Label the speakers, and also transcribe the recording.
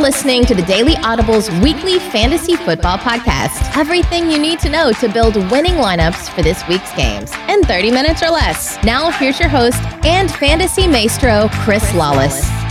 Speaker 1: listening to the Daily Audible's weekly fantasy football podcast. Everything you need to know to build winning lineups for this week's games in 30 minutes or less. Now, here's your host and fantasy maestro, Chris Lawless.